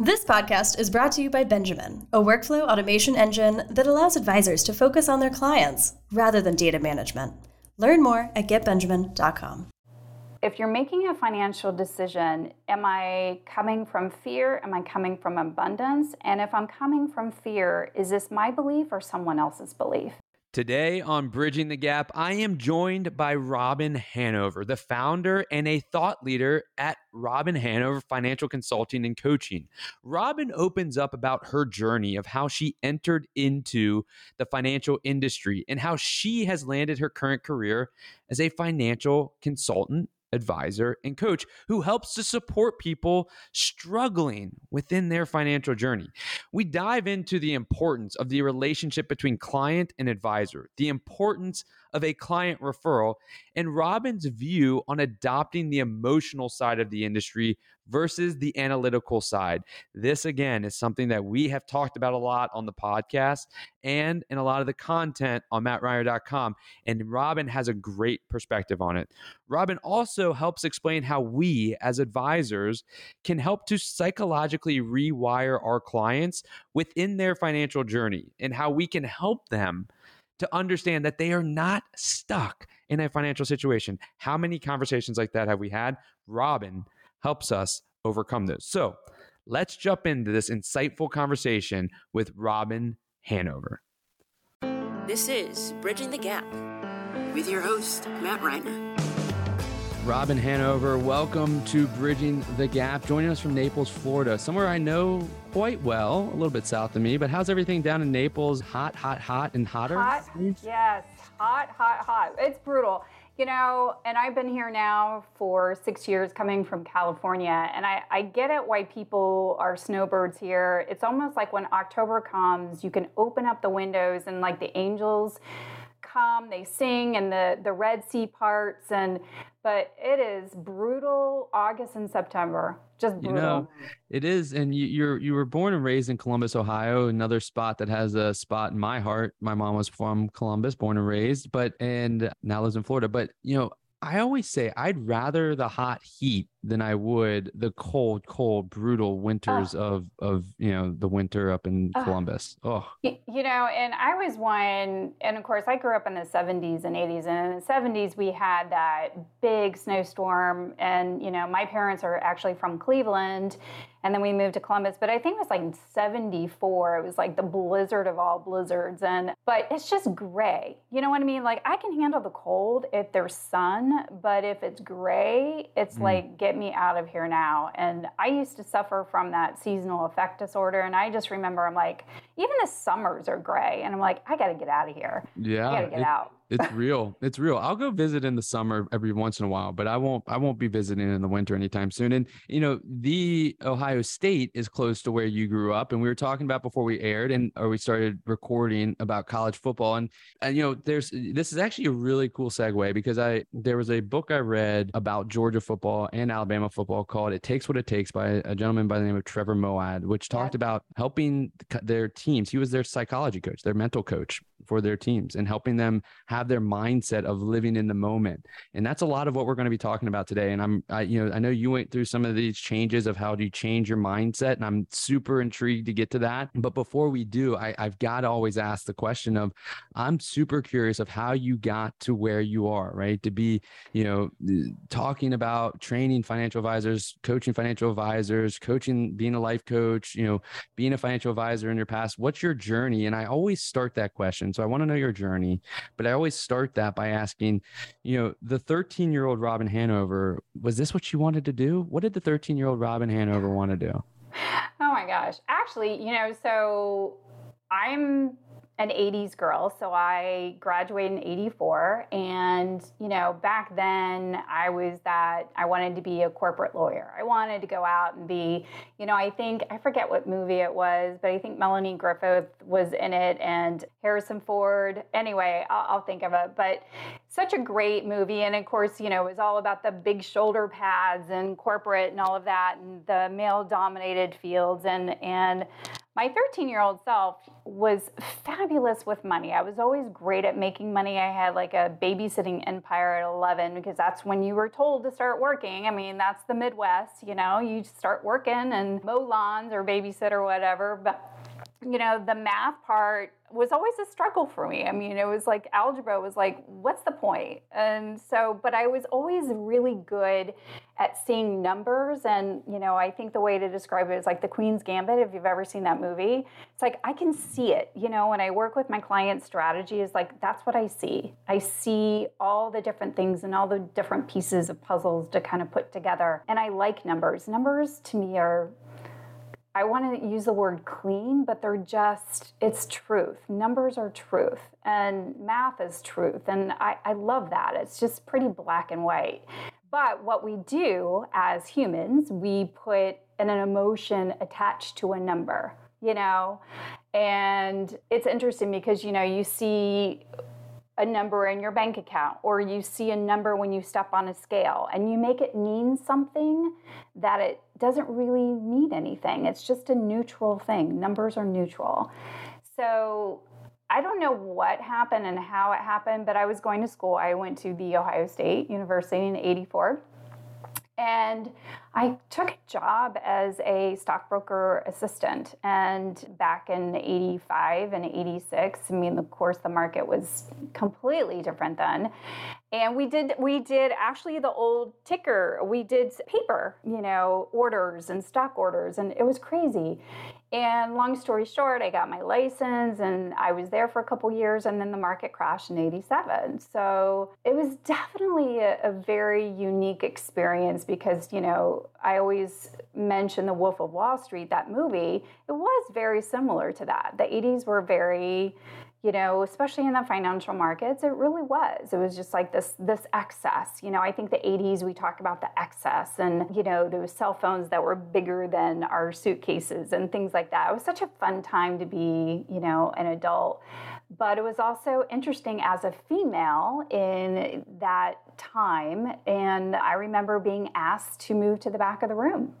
This podcast is brought to you by Benjamin, a workflow automation engine that allows advisors to focus on their clients rather than data management. Learn more at getbenjamin.com. If you're making a financial decision, am I coming from fear? Am I coming from abundance? And if I'm coming from fear, is this my belief or someone else's belief? Today on Bridging the Gap, I am joined by Robin Hanover, the founder and a thought leader at Robin Hanover Financial Consulting and Coaching. Robin opens up about her journey of how she entered into the financial industry and how she has landed her current career as a financial consultant advisor, and coach who helps to support people struggling within their financial journey. We dive into the importance of the relationship between client and advisor, the importance of a client referral, and Robin's view on adopting the emotional side of the industry versus the analytical side. This, again, is something that we have talked about a lot on the podcast and in a lot of the content on mattreiner.com. And Robin has a great perspective on it. Robin also helps explain how we, as advisors, can help to psychologically rewire our clients within their financial journey and how we can help them to understand that they are not stuck in a financial situation. How many conversations like that have we had? Robin helps us overcome those. So let's jump into this insightful conversation with Robin Hanover. This is Bridging the Gap with your host, Matt Reiner. Robin Hanover, welcome to Bridging the Gap, joining us from Naples, Florida, somewhere I know quite well, a little bit south of me. But how's everything down in Naples? Hot, hot, hot, and hotter? Hot, yes, hot, hot, hot. It's brutal. You know, and I've been here now for six years coming from California, and I, I get it why people are snowbirds here. It's almost like when October comes, you can open up the windows and like the angels come, they sing and the, the Red Sea parts and but it is brutal August and September. Just brutal. You know, it is, and you, you're you were born and raised in Columbus, Ohio, another spot that has a spot in my heart. My mom was from Columbus, born and raised, but and now lives in Florida. But you know, I always say I'd rather the hot heat than I would the cold, cold, brutal winters oh. of of you know the winter up in oh. Columbus. Oh, you, you know, and I was one, and of course I grew up in the '70s and '80s, and in the '70s we had that big snowstorm, and you know my parents are actually from Cleveland, and then we moved to Columbus. But I think it was like 74. It was like the blizzard of all blizzards. And but it's just gray. You know what I mean? Like I can handle the cold if there's sun, but if it's gray, it's mm. like get me out of here now. And I used to suffer from that seasonal affect disorder. And I just remember I'm like, even the summers are gray. And I'm like, I gotta get out of here. Yeah. I gotta get it, out it's real. It's real. I'll go visit in the summer every once in a while, but I won't I won't be visiting in the winter anytime soon. And you know, the Ohio State is close to where you grew up and we were talking about before we aired and or we started recording about college football and and you know, there's this is actually a really cool segue because I there was a book I read about Georgia football and Alabama football called It Takes What It Takes by a gentleman by the name of Trevor Moawad, which talked about helping their teams. He was their psychology coach, their mental coach for their teams and helping them have their mindset of living in the moment. And that's a lot of what we're going to be talking about today. And I'm, I, you know, I know you went through some of these changes of how do you change your mindset, and I'm super intrigued to get to that. But before we do, I, I've got to always ask the question of, I'm super curious of how you got to where you are, right? To be, you know, talking about training financial advisors, coaching financial advisors, coaching, being a life coach, you know, being a financial advisor in your past. What's your journey? And I always start that question so I want to know your journey, but I always start that by asking, you know, the 13 year old Robin Hanover, was this what she wanted to do? What did the 13 year old Robin Hanover want to do? Oh my gosh. Actually, you know, so I'm an 80s girl. So I graduated in 84. And, you know, back then I was that I wanted to be a corporate lawyer. I wanted to go out and be, you know, I think, I forget what movie it was, but I think Melanie Griffith was in it and Harrison Ford. Anyway, I'll, I'll think of it. But such a great movie. And of course, you know, it was all about the big shoulder pads and corporate and all of that and the male dominated fields. And, and, my 13 year old self was fabulous with money. I was always great at making money. I had like a babysitting empire at 11 because that's when you were told to start working. I mean, that's the Midwest, you know, you start working and mow lawns or babysit or whatever. But you know, the math part was always a struggle for me. I mean, it was like algebra was like, what's the point? And so, but I was always really good at seeing numbers. And, you know, I think the way to describe it is like the Queen's Gambit, if you've ever seen that movie. It's like I can see it, you know, when I work with my clients, strategy is like, that's what I see. I see all the different things and all the different pieces of puzzles to kind of put together. And I like numbers. Numbers to me are I want to use the word clean, but they're just, it's truth. Numbers are truth, and math is truth. And I, I love that. It's just pretty black and white. But what we do as humans, we put an, an emotion attached to a number, you know? And it's interesting because, you know, you see a number in your bank account or you see a number when you step on a scale and you make it mean something that it doesn't really mean anything. It's just a neutral thing. Numbers are neutral. So I don't know what happened and how it happened, but I was going to school. I went to the Ohio State University in 84 and I took a job as a stockbroker assistant. And back in 85 and 86, I mean, of course, the market was completely different then. And we did we did actually the old ticker. We did paper, you know, orders and stock orders, and it was crazy. And long story short, I got my license and I was there for a couple years and then the market crashed in 87. So it was definitely a, a, very unique experience because, you know, I always mention The Wolf of Wall Street, that movie. It was very similar to that. The 80s were very you know especially in the financial markets it really was. It was just like this this excess. You know i think the 80s we talk about the excess and you know there was cell phones that were bigger than our suitcases and things like that. It was such a fun time to be you know an adult. But it was also interesting as a female in that time. And i remember being asked to move to the back of the room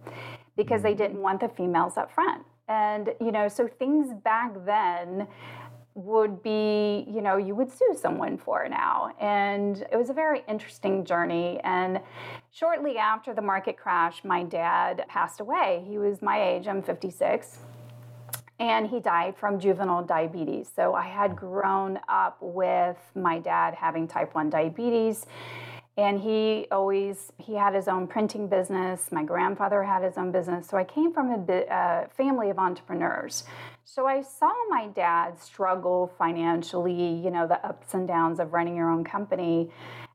because they didn't want the females up front. And you know so things back then would be, you know, you would sue someone for now. And it was a very interesting journey. And shortly after the market crash, my dad passed away. He was my age, I'm 56. And he died from juvenile diabetes. So I had grown up with my dad having type 1 diabetes and he always he had his own printing business my grandfather had his own business so i came from a uh, family of entrepreneurs so I saw my dad struggle financially, you know, the ups and downs of running your own company.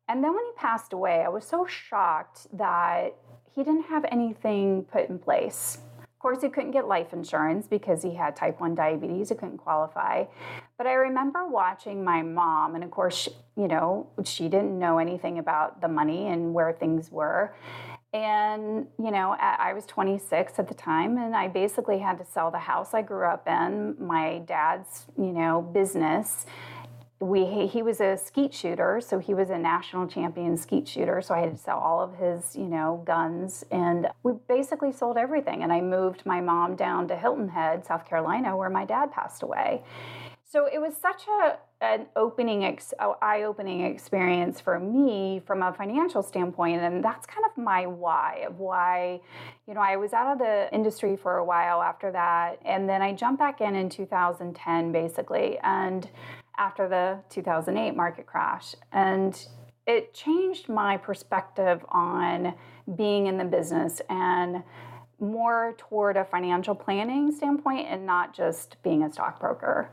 And then when he passed away, I was so shocked that he didn't have anything put in place. Of course, he couldn't get life insurance because he had type 1 diabetes, he couldn't qualify. But I remember watching my mom, and of course, she, you know, she didn't know anything about the money and where things were. And, you know, I was 26 at the time, and I basically had to sell the house I grew up in, my dad's, you know, business. We, he was a skeet shooter, so he was a national champion skeet shooter. So I had to sell all of his, you know, guns, and we basically sold everything. And I moved my mom down to Hilton Head, South Carolina, where my dad passed away. So it was such a an opening, ex- eye-opening experience for me from a financial standpoint, and that's kind of my why of why, you know, I was out of the industry for a while after that, and then I jumped back in in 2010, basically, and after the 2008 market crash, and it changed my perspective on being in the business and more toward a financial planning standpoint and not just being a stockbroker.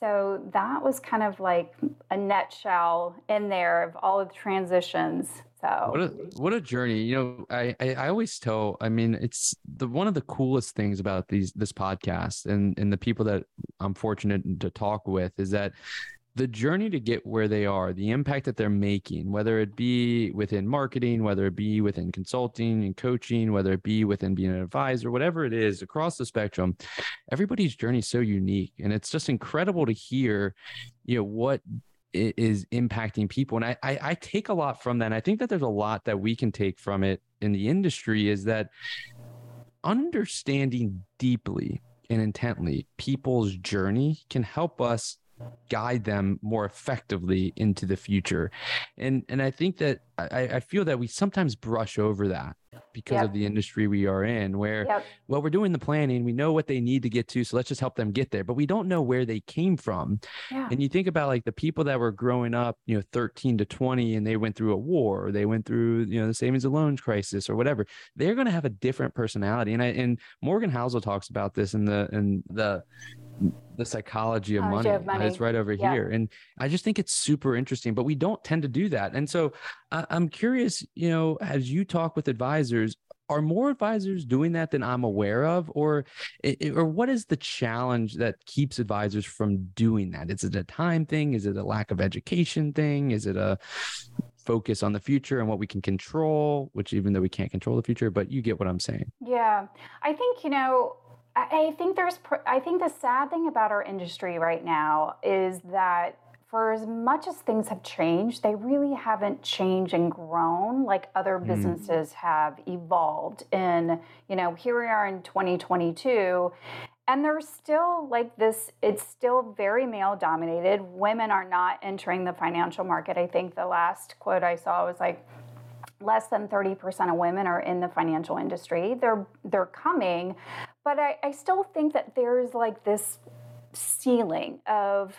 So that was kind of like a nutshell in there of all of the transitions. So what a what a journey. You know, I, I, I always tell, I mean, it's the one of the coolest things about these this podcast and and the people that I'm fortunate to talk with is that the journey to get where they are, the impact that they're making, whether it be within marketing, whether it be within consulting and coaching, whether it be within being an advisor, whatever it is across the spectrum, everybody's journey is so unique. And it's just incredible to hear, you know, what is impacting people. And I, I, I take a lot from that. And I think that there's a lot that we can take from it in the industry is that understanding deeply and intently people's journey can help us guide them more effectively into the future. And and I think that I, I feel that we sometimes brush over that because yep. of the industry we are in, where yep. well, we're doing the planning, we know what they need to get to, so let's just help them get there. But we don't know where they came from. Yeah. And you think about like the people that were growing up, you know, 13 to 20, and they went through a war, or they went through, you know, the savings and loans crisis or whatever, they're gonna have a different personality. And I and Morgan Housel talks about this in the in the the psychology of, money. of money. It's right over yeah. here. And I just think it's super interesting, but we don't tend to do that. And so I, I'm curious, you know, as you talk with advisors, are more advisors doing that than I'm aware of, or or what is the challenge that keeps advisors from doing that? Is it a time thing? Is it a lack of education thing? Is it a focus on the future and what we can control? Which even though we can't control the future, but you get what I'm saying. Yeah, I think you know I think there's, I think the sad thing about our industry right now is that for as much as things have changed, they really haven't changed and grown like other mm. businesses have evolved. And, you know, here we are in 2022, and there's still like this, it's still very male dominated. Women are not entering the financial market. I think the last quote I saw was like, less than 30% of women are in the financial industry. They're they're coming, but I, I still think that there's like this ceiling of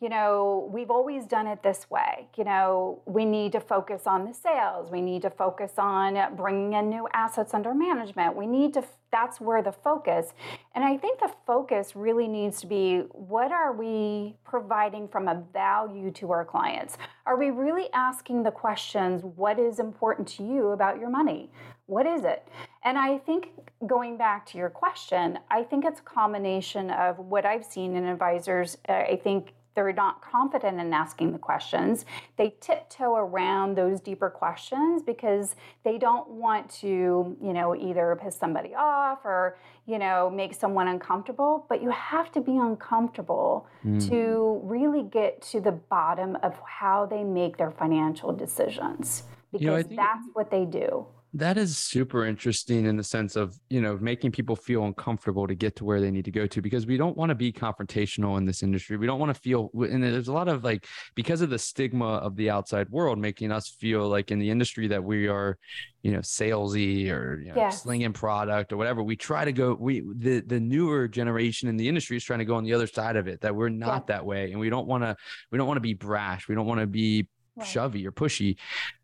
you know, we've always done it this way. You know, we need to focus on the sales. We need to focus on bringing in new assets under management. We need to, that's where the focus. And I think the focus really needs to be what are we providing from a value to our clients? Are we really asking the questions, what is important to you about your money? What is it? And I think going back to your question, I think it's a combination of what I've seen in advisors. Uh, I think they're not confident in asking the questions. They tiptoe around those deeper questions because they don't want to, you know, either piss somebody off or, you know, make someone uncomfortable. But you have to be uncomfortable mm. to really get to the bottom of how they make their financial decisions because you know, that's what they do. That is super interesting in the sense of, you know, making people feel uncomfortable to get to where they need to go to because we don't want to be confrontational in this industry. We don't want to feel, and there's a lot of like, because of the stigma of the outside world, making us feel like in the industry that we are, you know, salesy or you know, yes. slinging product or whatever. We try to go, we, the, the newer generation in the industry is trying to go on the other side of it, that we're not yeah. that way. And we don't want to, we don't want to be brash. We don't want to be right. shovey or pushy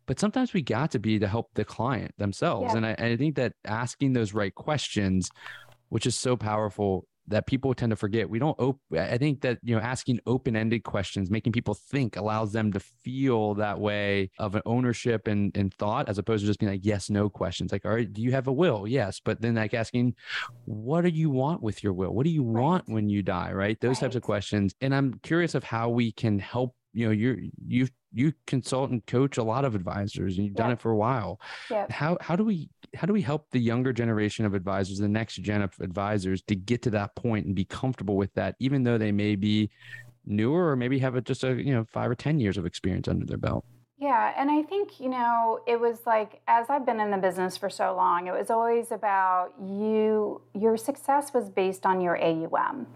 but sometimes we got to be to help the client themselves yeah. and I, I think that asking those right questions which is so powerful that people tend to forget. We don't op- I think that you know asking open-ended questions, making people think allows them to feel that way of an ownership and, and thought as opposed to just being like yes, no questions. Like, all right, do you have a will? Yes. But then like asking, what do you want with your will? What do you right. want when you die? Right. Those right. types of questions. And I'm curious of how we can help you know you're you you consult and coach a lot of advisors and you've done it for a while yeah. how how do we how do we help the younger generation of advisors the next gen of advisors to get to that point and be comfortable with that even though they may be newer or maybe have a, just a you know five or ten years of experience under their belt yeah, and I think, you know, it was like as I've been in the business for so long, it was always about you your success was based on your AUM.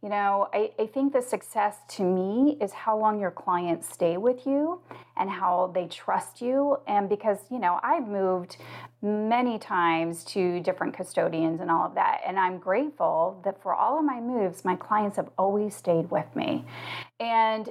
You know, I, I think the success to me is how long your clients stay with you and how they trust you. And because, you know, I've moved many times to different custodians and all of that. And I'm grateful that for all of my moves, my clients have always stayed with me. And,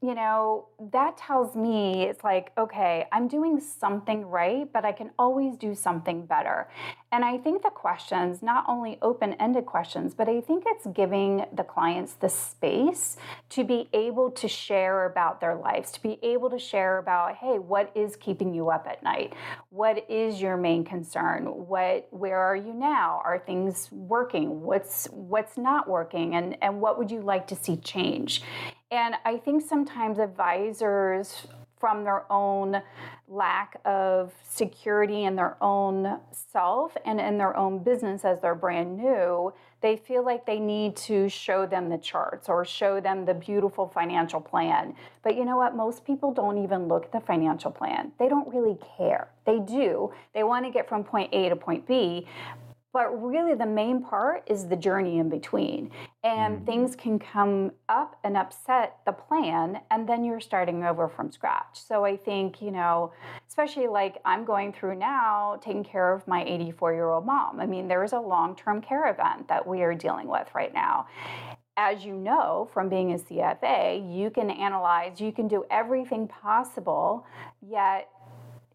you know, that tells me it's like, okay, I'm doing something right, but I can always do something better. And I think the questions, not only open ended questions, but I think it's giving the clients the space to be able to share about their lives, to be able to share about, hey, what is keeping you up at night? What is your main concern? What where are you now? Are things working? What's what's not working? And and what would you like to see change? And I think sometimes advisors from their own lack of security in their own self and in their own business as they're brand new, they feel like they need to show them the charts or show them the beautiful financial plan. But you know what? Most people don't even look at the financial plan. They don't really care. They do. They want to get from point A to point B, but really the main part is the journey in between. And mm. things can come up and upset the plan and then you're starting over from scratch. So i think you know especially like i'm going through now taking care of my 84 year old mom. I mean there is a long-term care event that we are dealing with right now. As you know from being a CFA, you can analyze, you can do everything possible, yet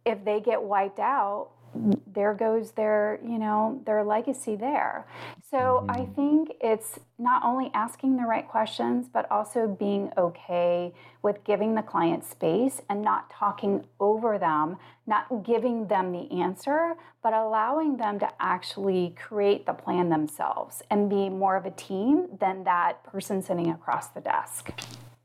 if they get wiped out, there goes their you know their legacy there so i mm-hmm. think it's not only asking the right questions but also being okay with giving the client space and not talking over them not giving them the answer but allowing them to actually create the plan themselves and be more of a team than that person sitting across the desk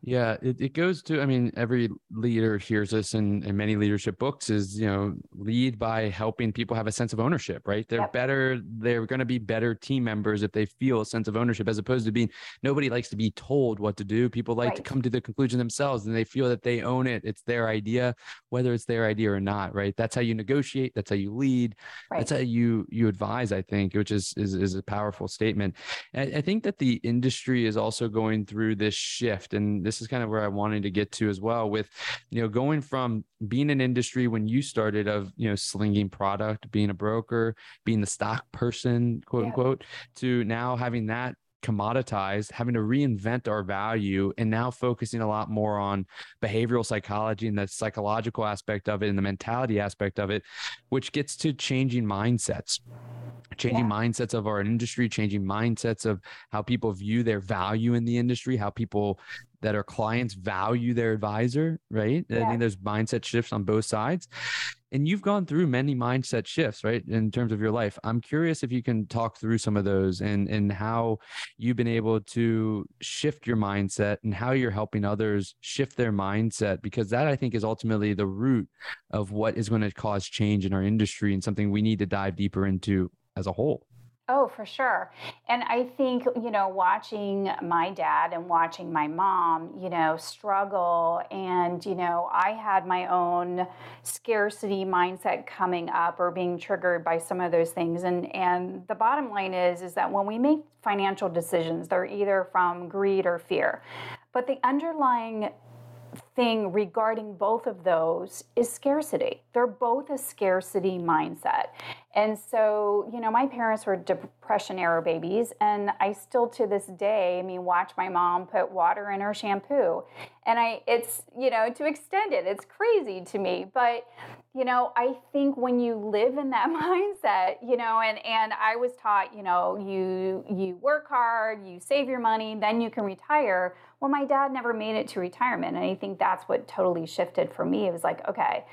yeah, it, it goes to, I mean, every leader hears this in, in many leadership books is, you know, lead by helping people have a sense of ownership, right? They're yep. better, they're going to be better team members if they feel a sense of ownership as opposed to being, nobody likes to be told what to do. People like right. to come to the conclusion themselves and they feel that they own it. It's their idea, whether it's their idea or not, right? That's how you negotiate. That's how you lead. Right. That's how you, you advise, I think, which is, is, is a powerful statement. And I think that the industry is also going through this shift and this this is kind of where I wanted to get to as well with, you know, going from being an industry when you started of, you know, slinging product, being a broker, being the stock person, quote yeah. unquote, to now having that commoditized, having to reinvent our value, and now focusing a lot more on behavioral psychology and the psychological aspect of it and the mentality aspect of it, which gets to changing mindsets changing yeah. mindsets of our industry, changing mindsets of how people view their value in the industry, how people that our clients value their advisor, right? Yeah. I think there's mindset shifts on both sides. And you've gone through many mindset shifts, right? In terms of your life. I'm curious if you can talk through some of those and and how you've been able to shift your mindset and how you're helping others shift their mindset because that I think is ultimately the root of what is going to cause change in our industry and something we need to dive deeper into as a whole. Oh, for sure. And I think, you know, watching my dad and watching my mom, you know, struggle and, you know, I had my own scarcity mindset coming up or being triggered by some of those things. And and the bottom line is is that when we make financial decisions, they're either from greed or fear. But the underlying thing regarding both of those is scarcity. They're both a scarcity mindset. And so, you know, my parents were depression era babies, and I still to this day, I mean, watch my mom put water in her shampoo. And I, it's, you know, to extend it, it's crazy to me. But, you know, I think when you live in that mindset, you know, and, and I was taught, you know, you, you work hard, you save your money, then you can retire. Well, my dad never made it to retirement. And I think that's what totally shifted for me. It was like, okay,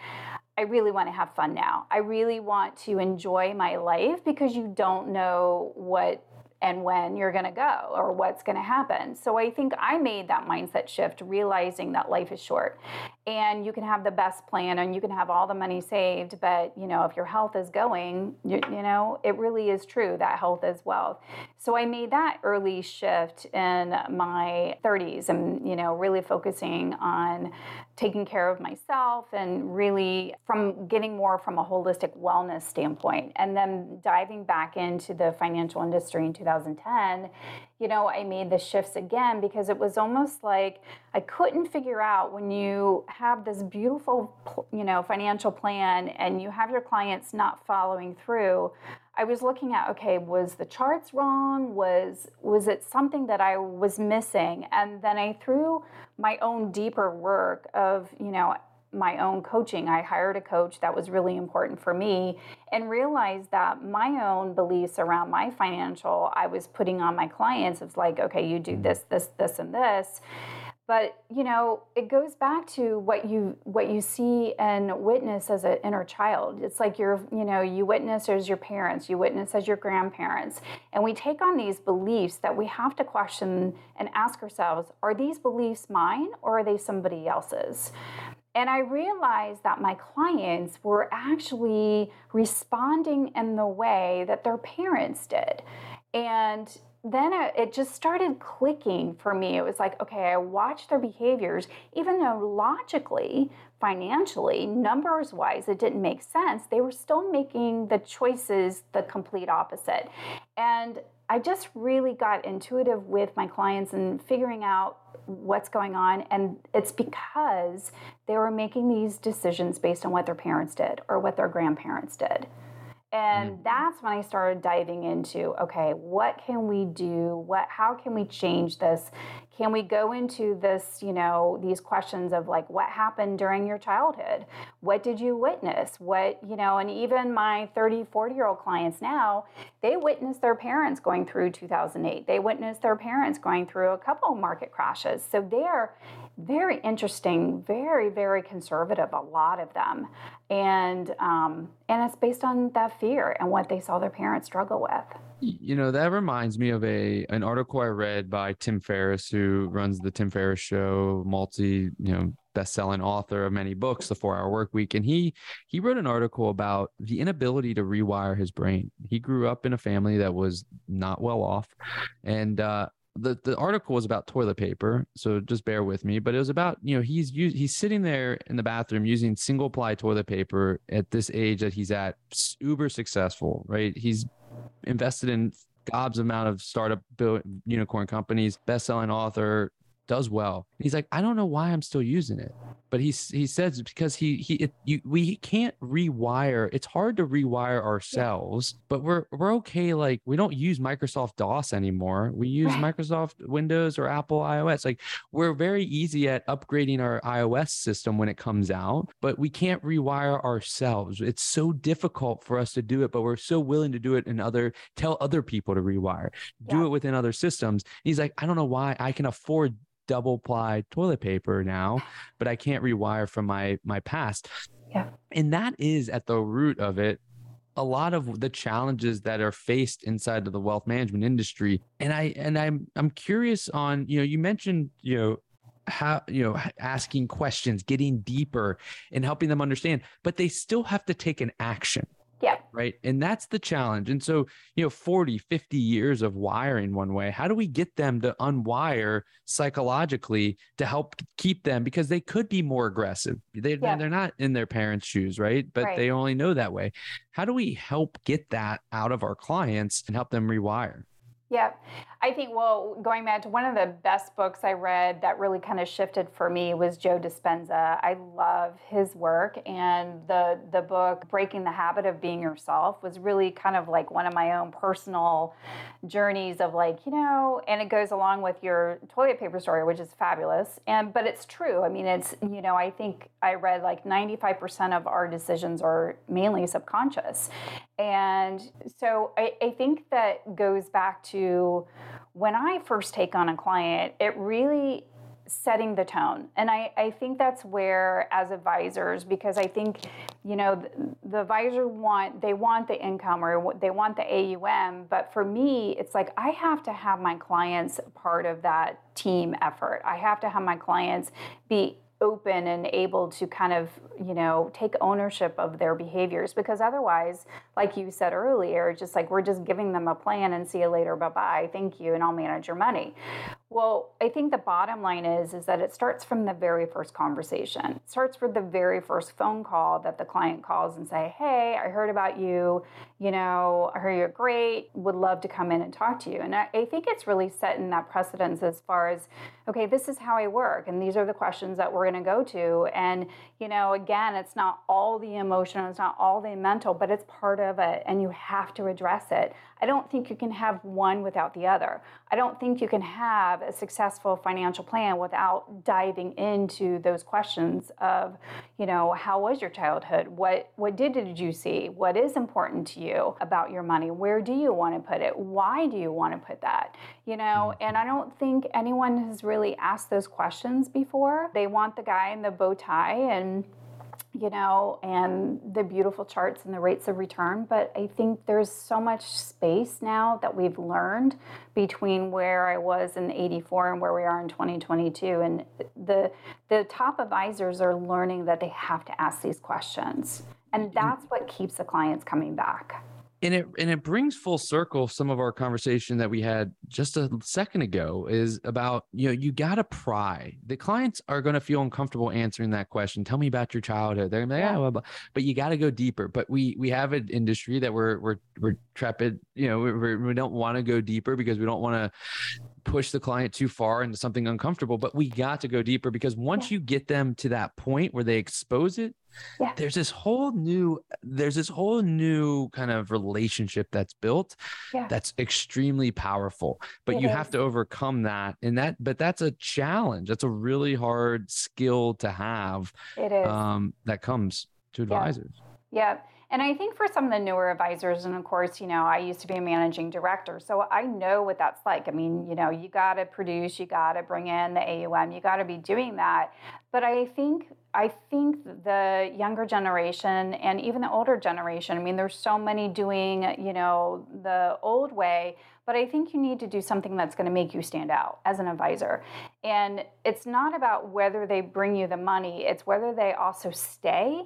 I really want to have fun now. I really want to enjoy my life because you don't know what and when you're going to go or what's going to happen. So I think I made that mindset shift realizing that life is short and you can have the best plan and you can have all the money saved but you know if your health is going you, you know it really is true that health is wealth. So i made that early shift in my 30s and you know really focusing on taking care of myself and really from getting more from a holistic wellness standpoint. And then diving back into the financial industry in 2010 you know, I made the shifts again because it was almost like I couldn't figure out when you have this beautiful, you know, financial plan and you have your clients not following through. I was looking at okay, was the charts wrong? Was was it something that I was missing? And then I threw my own deeper work of, you know, my own coaching. I hired a coach that was really important for me and realized that my own beliefs around my financial I was putting on my clients. It's like, okay, you do mm-hmm. this, this, this, and this. But you know, it goes back to what you what you see and witness as an inner child. It's like you're, you know, you witness as your parents, you witness as your grandparents, and we take on these beliefs that we have to question and ask ourselves: Are these beliefs mine or are they somebody else's? And I realized that my clients were actually responding in the way that their parents did. And then it, just started clicking for me. It was like, okay, I watched their behaviors, even though logically, financially, numbers wise, it didn't make sense, they were still making the choices the complete opposite. And I just really got intuitive with my clients and figuring out what's going on. And it's because they were making these decisions based on what their parents did or what their grandparents did. And mm. that's when I started diving into okay, what can we do? What how can we change this? Can we go into this, you know, these questions of like what happened during your childhood? What did you witness? What, you know, and even my 30, 40 year old clients now, they witnessed their parents going through 2008. They witnessed their parents going through a couple market crashes. So they're very interesting, very, very conservative, a lot of them. And, um, and it's based on that fear and what they saw their parents struggle with. You know, that reminds me of a an article I read by Tim Ferriss, who runs the Tim Ferriss show, multi, you know, best-selling author of many books, The 4-Hour Work Week, and he he wrote an article about the inability to rewire his brain. He grew up in a family that was not well off, and uh, the the article was about toilet paper, so just bear with me. But it was about you know he's he's sitting there in the bathroom using single ply toilet paper at this age that he's at, uber successful, right? He's invested in gobs amount of startup unicorn companies, best selling author, does well. He's like, I don't know why I'm still using it, but he he says because he he it, you, we can't rewire. It's hard to rewire ourselves, but we're we're okay. Like we don't use Microsoft DOS anymore. We use. Microsoft Windows or Apple iOS. Like we're very easy at upgrading our iOS system when it comes out, but we can't rewire ourselves. It's so difficult for us to do it, but we're so willing to do it in other tell other people to rewire, do yeah. it within other systems. He's like, I don't know why I can afford double ply toilet paper now, but I can't rewire from my my past. Yeah. And that is at the root of it a lot of the challenges that are faced inside of the wealth management industry. And I and I'm I'm curious on, you know, you mentioned, you know, how you know asking questions getting deeper and helping them understand but they still have to take an action yeah. Right. And that's the challenge. And so, you know, 40, 50 years of wiring one way, how do we get them to unwire psychologically to help keep them because they could be more aggressive? They, yeah. They're not in their parents' shoes, right? But right. they only know that way. How do we help get that out of our clients and help them rewire? Yeah, I think, well, going back to one of the best books I read that really kind of shifted for me was Joe Dispenza. I love his work, and the, the book, Breaking the Habit of Being Yourself, was really kind of like one of my own personal journeys of like, you know, and it goes along with your toilet paper story, which is fabulous. And, but it's true. I mean, it's, you know, I think I read like 95% of our decisions are mainly subconscious. And so I, I think that goes back to when I first take on a client, it really setting the tone. And I, I think that's where as advisors, because I think, you know, the, the, advisor want, they want the income or they want the AUM. But for me, it's like I have to have my clients part of that team effort. I have to have my clients be open and able to kind of you know take ownership of their behaviors because otherwise like you said earlier just like we're just giving them a plan and see you later bye bye thank you and i'll manage your money well, I think the bottom line is is that it starts from the very first conversation. It starts with the very first phone call that the client calls and say, "Hey, I heard about you. You know, I heard you're great. Would love to come in and talk to you." And I, I think it's really setting that precedence as far as, okay, this is how I work, and these are the questions that we're going to go to. And you know, again, it's not all the emotional, it's not all the mental, but it's part of it, and you have to address it. I don't think you can have one without the other. I don't think you can have a successful financial plan without diving into those questions of, you know, how was your childhood? What what did did you see? What is important to you about your money? Where do you want to put it? Why do you want to put that? You know, mm-hmm. and I don't think anyone has really asked those questions before. They want the guy in the bow tie and you know, and the beautiful charts and the rates of return. But I think there's so much space now that we've learned between where I was in 84 and where we are in 2022. And the the top advisors are learning that they have to ask these questions. And mm-hmm. that's what keeps the clients coming back. And it and it brings full circle some of our conversation that we had just a second ago is about you know you got to pry. The clients are going to feel uncomfortable answering that question. Tell me about your childhood. They're like ah, yeah. oh, but you got to go deeper. But we we have an industry that we're we're we're trepid you know we, we don't want to go deeper because we don't want to push the client too far into something uncomfortable but we got to go deeper because once yeah. you get them to that point where they expose it yeah. there's this whole new there's this whole new kind of relationship that's built yeah. that's extremely powerful but it you is. have to overcome that and that but that's a challenge that's a really hard skill to have it is um, that comes to advisors yeah. And I think for some of the newer advisors, and of course, you know, I used to be a managing director, so I know what that's like. I mean, you know, you got to produce, you got to bring in the AUM, you got to be doing that. But I think I think the younger generation and even the older generation, I mean, there's so many doing, you know, the old way, but I think you need to do something that's going to make you stand out as an advisor. And it's not about whether they bring you the money, it's whether they also stay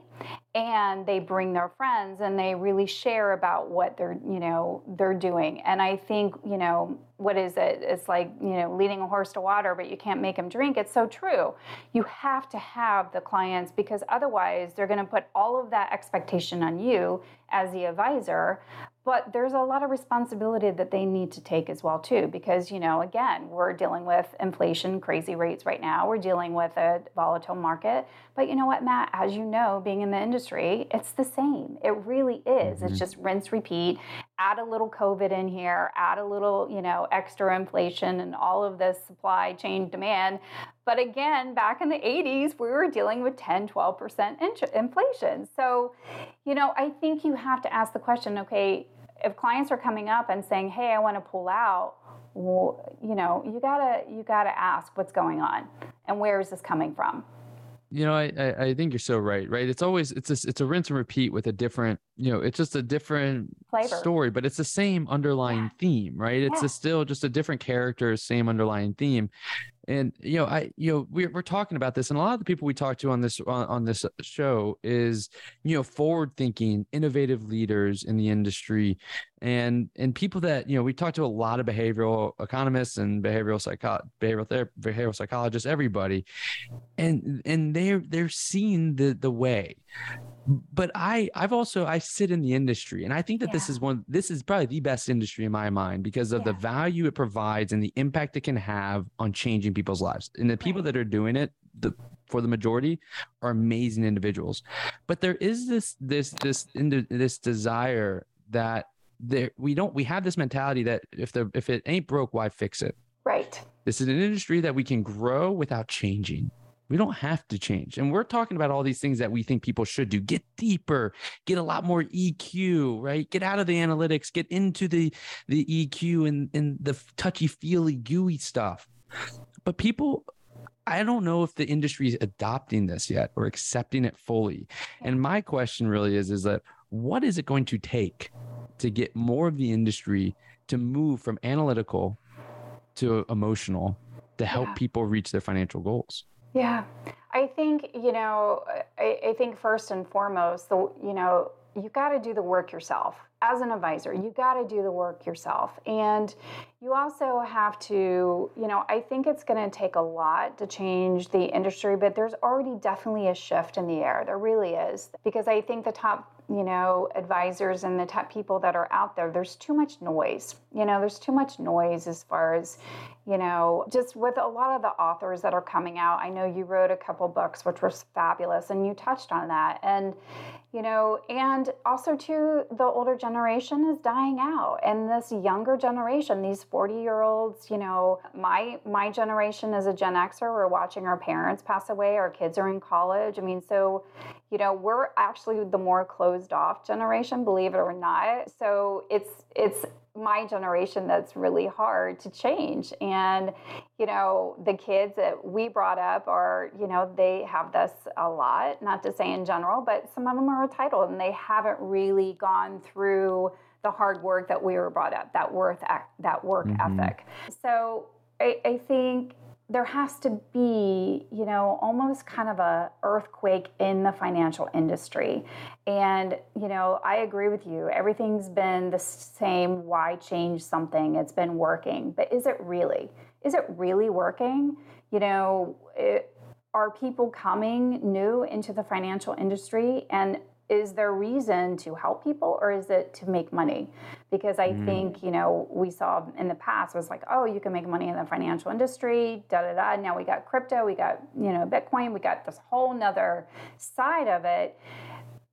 and they bring their friends and they really share about what they're, you know, they're doing. And I think, you know, what is it? It's like, you know, leading a horse to water, but you can't make him drink. It's so true. You have to have the clients because otherwise they're going to put all of that expectation on you as the advisor but there's a lot of responsibility that they need to take as well too because you know again we're dealing with inflation crazy rates right now. We're dealing with a volatile market. But you know what matt? As you know being in the industry it's the same. It really is. Mm-hmm. it's just rinse repeat add a little covid in here add a little you know extra inflation and all of this supply chain demand. But again, back in the 80s, we were dealing with 10, 12% inflation. So, you know, I think you have to ask the question okay, if clients are coming up and saying, "Hey, I want to pull out," you know, you gotta you gotta ask what's going on and where is this coming from. You know, I, I think you're so right. Right? It's always it's a, it's a rinse and repeat with a different. You know, it's just a different Flavor. story, but it's the same underlying yeah. theme, right? It's yeah. still just a different character, same underlying theme and you know i you know we're, we're talking about this and a lot of the people we talk to on this on, on this show is you know forward thinking innovative leaders in the industry and and people that you know we talk to a lot of behavioral economists and behavioral psycho behavioral therapy behavioral psychologists everybody and and they're they're seeing the the way but I I've also I sit in the industry and I think that yeah. this is one this is probably the best industry in my mind because of yeah. the value it provides and the impact it can have on changing people's lives. And the people right. that are doing it, the for the majority are amazing individuals. But there is this this this this desire that there we don't we have this mentality that if the if it ain't broke, why fix it? Right. This is an industry that we can grow without changing. We don't have to change. And we're talking about all these things that we think people should do. Get deeper, get a lot more EQ, right? Get out of the analytics, get into the the EQ and, and the touchy-feely, gooey stuff. But people I don't know if the industry is adopting this yet or accepting it fully. And my question really is is that what is it going to take to get more of the industry to move from analytical to emotional to help yeah. people reach their financial goals? Yeah, I think, you know, I, I think first and foremost, the, you know, you got to do the work yourself as an advisor you got to do the work yourself. And you also have to you know i think it's going to take a lot to change the industry but there's already definitely a shift in the air. There really is. Because i think the top you know advisors and the top people that are out there there's too much noise. You know there's too much noise as far as you know just with a lot of the authors that are coming out. I know you wrote a couple books which were fabulous and you touched on that. And you know and also too the older generation is dying out. And this younger generation these 40 year olds you know my my generation is a gen xer. We're watching our parents pass away. Our kids are in college. I mean so you know we're actually the more closed off generation believe it or not. So it's it's my generation that's really hard to change and you know the kids that we brought up are you know they have this a lot not to say in general but some of them are entitled and they haven't really gone through the hard work that we were brought up that worth that work mm-hmm. ethic so I, I think there has to be, you know, almost kind of a earthquake in the financial industry. And, you know, I agree with you. Everything's been the same. Why change something? It's been working. But is it really? Is it really working? You know, it, are people coming new into the financial industry and is there reason to help people or is it to make money because i mm. think you know we saw in the past was like oh you can make money in the financial industry da da da now we got crypto we got you know bitcoin we got this whole nother side of it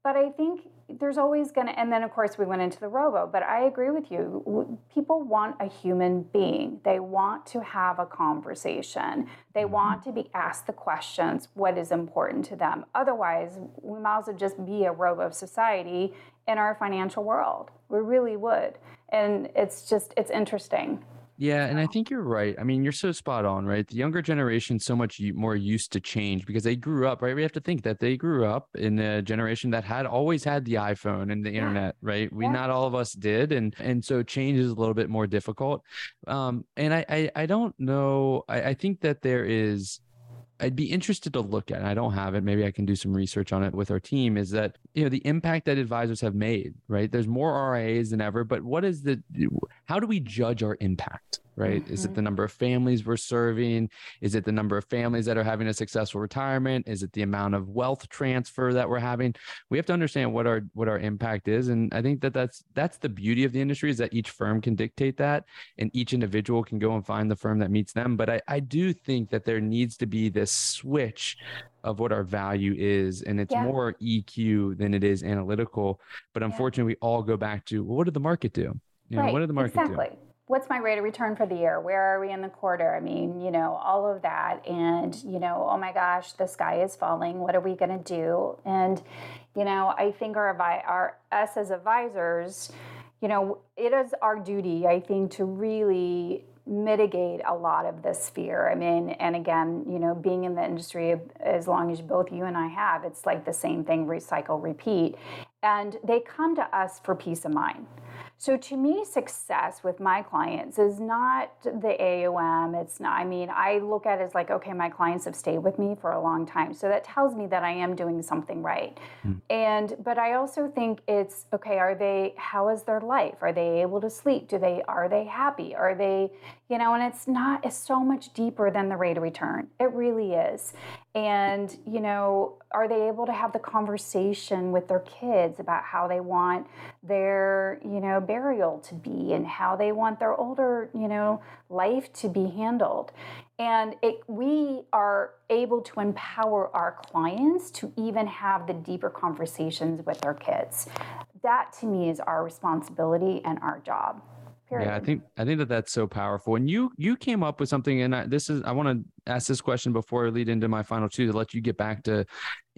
but i think there's always going to, and then of course we went into the robo, but I agree with you. People want a human being. They want to have a conversation. They mm-hmm. want to be asked the questions, what is important to them. Otherwise, we might as well just be a robo society in our financial world. We really would. And it's just, it's interesting. Yeah, and I think you're right. I mean, you're so spot on, right? The younger generation so much more used to change because they grew up, right? We have to think that they grew up in a generation that had always had the iPhone and the yeah. internet, right? We yeah. not all of us did, and and so change is a little bit more difficult. Um, and I I, I don't know. I, I think that there is I'd be interested to look at, I don't have it. Maybe I can do some research on it with our team. Is that you know the impact that advisors have made, right? There's more RIAs than ever, but what is the? How do we judge our impact? Right? Mm-hmm. Is it mm-hmm. the number of families we're serving? Is it the number of families that are having a successful retirement? Is it the amount of wealth transfer that we're having? We have to understand what our what our impact is, and I think that that's that's the beauty of the industry is that each firm can dictate that, and each individual can go and find the firm that meets them. But I, I do think that there needs to be this switch of what our value is and it's yeah. more eq than it is analytical but unfortunately yeah. we all go back to well, what did the market do you know, right. what did the market exactly. do what's my rate of return for the year? Where are we in the quarter? I mean, you know, all of that. And, you know, oh my gosh, the sky is falling. What are we going to do? And, you know, I think our, our, us as advisors, you know, it is our duty, I think, to really mitigate a lot of this fear. I mean, and again, you know, being in the industry as long as both you and I have, it's like the same thing recycle, repeat. And they come to us for peace of mind. So to me, success with my clients is not the AOM. It's not, I mean, I look at it as like, okay, my clients have stayed with me for a long time. So that tells me that I am doing something right. Mm. And, but I also think it's, okay, are they, how is their life? Are they able to sleep? Do they, are they happy? Are they, you know, and it's not, it's so much deeper than the rate of return. It really is. And, you know, are they able to have the conversation with their kids about how they want their, you know, burial to be and how they want their older, you know, life to be handled? And it, we are able to empower our clients to even have the deeper conversations with their kids. That to me is our responsibility and our job. Period. Yeah, I think I think that that's so powerful. And you you came up with something, and I, this is I want to ask this question before I lead into my final two to let you get back to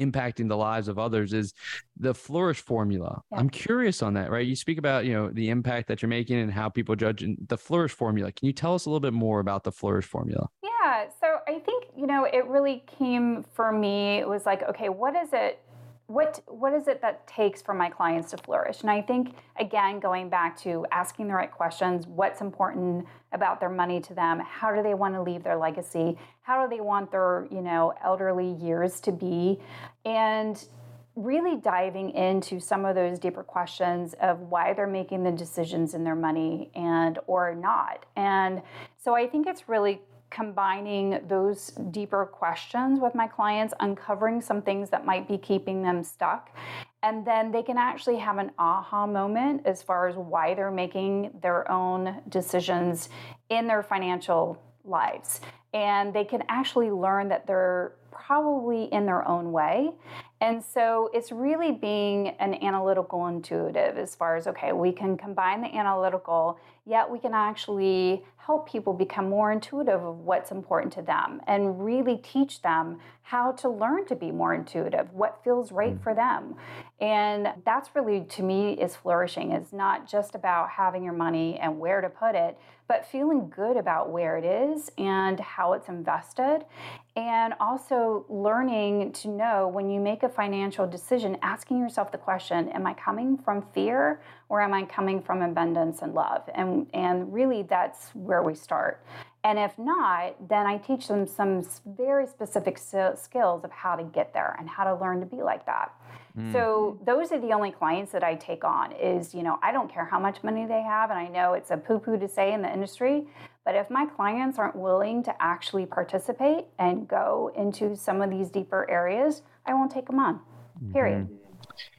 impacting the lives of others. Is the flourish formula? Yeah. I'm curious on that. Right? You speak about you know the impact that you're making and how people judge the flourish formula. Can you tell us a little bit more about the flourish formula? Yeah. So I think you know it really came for me. It was like, okay, what is it what what is it that takes for my clients to flourish? And i think again going back to asking the right questions what's important about their money to them? How do they want to leave their legacy? How do they want their you know elderly years to be? And really diving into some of those deeper questions of why they're making the decisions in their money and or not. And so i think it's really combining those deeper questions with my clients, uncovering some things that might be keeping them stuck. And then they can actually have an aha moment as far as why they're making their own decisions in their financial lives. And they can actually learn that they're probably in their own way. And so it's really being an analytical intuitive as far as okay, we can combine the analytical, yet we can actually help people become more intuitive of what's important to them and really teach them how to learn to be more intuitive, what feels right mm. for them. And that's really to me is flourishing. It's not just about having your money and where to put it, but feeling good about where it is and how it's invested. And also learning to know when you make a financial decision, asking yourself the question, am I coming from fear or am I coming from abundance and love? And and really that's where we start. And if not, then I teach them some very specific skills of how to get there and how to learn to be like that. Mm. So those are the only clients that I take on is, you know, I don't care how much money they have and I know it's a poo-poo to say in the industry, but if my clients aren't willing to actually participate and go into some of these deeper areas, I won't take them on. Period. Mm-hmm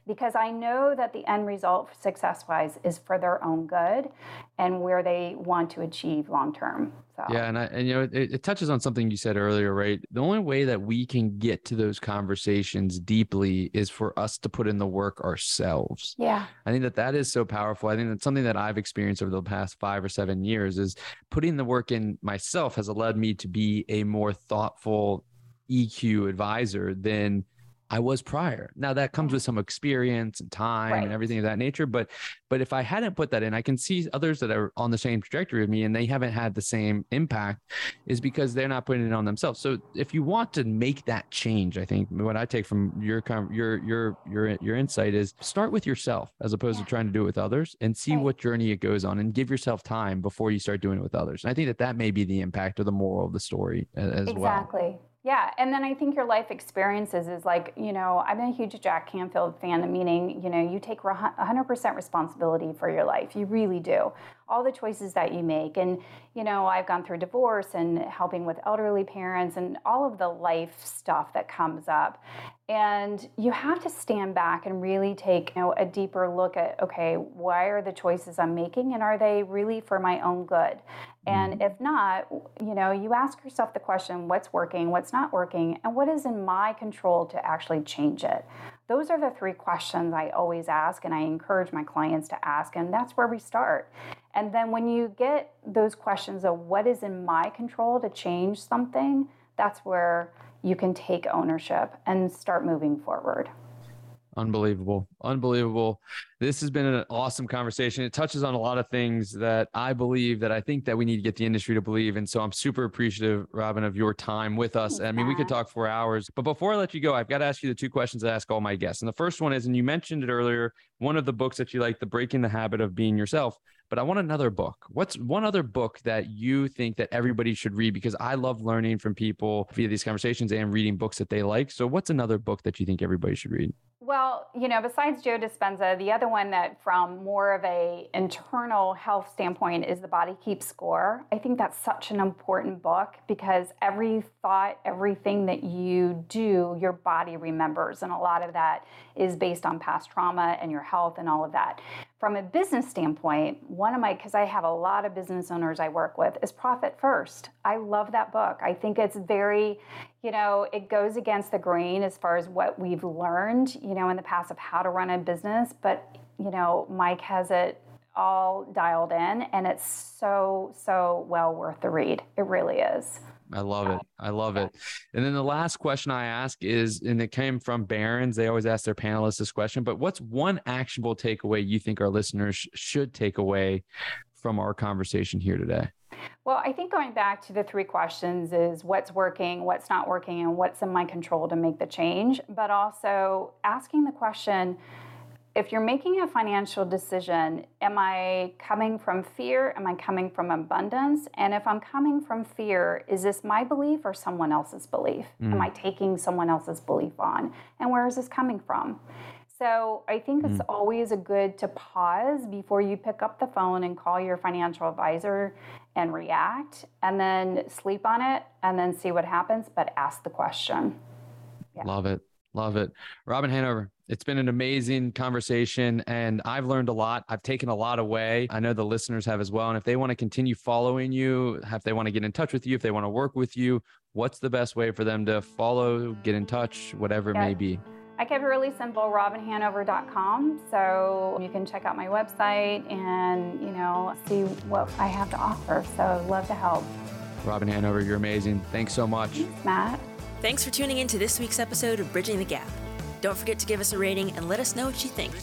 because I know that the end result, success wise, is for their own good and where they want to achieve long term. So. Yeah, and I, and you know it, it, touches on something you said earlier, right? The only way that we can get to those conversations deeply is for us to put in the work ourselves. Yeah, I think that that is so powerful. I think that's something that I've experienced over the past five or seven years is putting the work in myself has allowed me to be a more thoughtful EQ advisor than I was prior. Now that comes with mm. some experience and time right. and everything of that nature. But but if I hadn't put that in, I can see others that are on the same trajectory of me and they haven't had the same impact is because they're not putting it on themselves. So if you want to make that change, I think what I take from your your your your your insight is start with yourself as opposed yeah. to trying to do it with others and see right. what journey it goes on and give yourself time before you start doing it with others. And I think that that may be the impact or the moral of the story as, as exactly. well. Exactly. Yeah, and then I think your life experiences is like, you know, I'm a huge Jack Canfield fan, meaning, you know, you take 100% responsibility for your life. You really do. All the choices that you make. And, you know, I've gone through divorce and helping with elderly parents and all of the life stuff that comes up. And you have to stand back and really take, you know, a deeper look at, okay, why are the choices I'm making and are they really for my own good? And mm-hmm. if not, you know, you ask yourself the question what's working, what's not working, and what is in my control to actually change it? Those are the three questions I always ask and I encourage my clients to ask, and that's where we start. And then when you get those questions of what is in my control to change something, that's where you can take ownership and start moving forward. Unbelievable. Unbelievable. This has been an awesome conversation. It touches on a lot of things that I believe that I think that we need to get the industry to believe. And so I'm super appreciative, Robin, of your time with us. I mean, we could talk for hours, but before I let you go, I've got to ask you the two questions I ask all my guests. And the first one is, and you mentioned it earlier, one of the books that you like, The Breaking the Habit of Being Yourself but I want another book. What's one other book that you think that everybody should read? Because I love learning from people via these conversations and reading books that they like. So, what's another book that you think everybody should read? Well, you know, besides Joe Dispenza, the other one that from more of a internal health standpoint is The Body Keeps Score. I think that's such an important book because every thought, everything that you do, your body remembers. And a lot of that is based on past trauma and your health and all of that. From a business standpoint, one of my, because I have a lot of business owners I work with, is Profit First. I love that book. I think it's very, you know, it goes against the grain as far as what we've learned, you know, in the past of how to run a business. But, you know, Mike has it all dialed in and it's so, so well worth the read. It really is. I love uh, it. I love it. And then the last question I ask is, and it came from Barron's. They always ask their panelists this question, but what's one actionable takeaway you think our listeners should take away from our conversation here today? Well, I think going back to the three questions is what's working, what's not working, and what's in my control to make the change, but also asking the question, if you're making a financial decision, am I coming from fear? Am I coming from abundance? And if I'm coming from fear, is this my belief or someone else's belief? Mm. Am I taking someone else's belief on? And where is this coming from? So I think it's mm. always a good to pause before you pick up the phone and call your financial advisor and react and then sleep on it and then see what happens, but ask the question. Yeah. Love it. Love it. Robin Hanover, it's been an amazing conversation and I've learned a lot. I've taken a lot away. I know the listeners have as well. And if they want to continue following you, if they want to get in touch with you, if they want to work with you, what's the best way for them to follow, get in touch, whatever yeah. it may be? I kept it really simple, robinhanover.com. So you can check out my website and, you know, see what I have to offer. So love to help. Robin Hanover, you're amazing. Thanks so much. Thanks, Matt. Thanks for tuning in to this week's episode of Bridging the Gap. Don't forget to give us a rating and let us know what you think.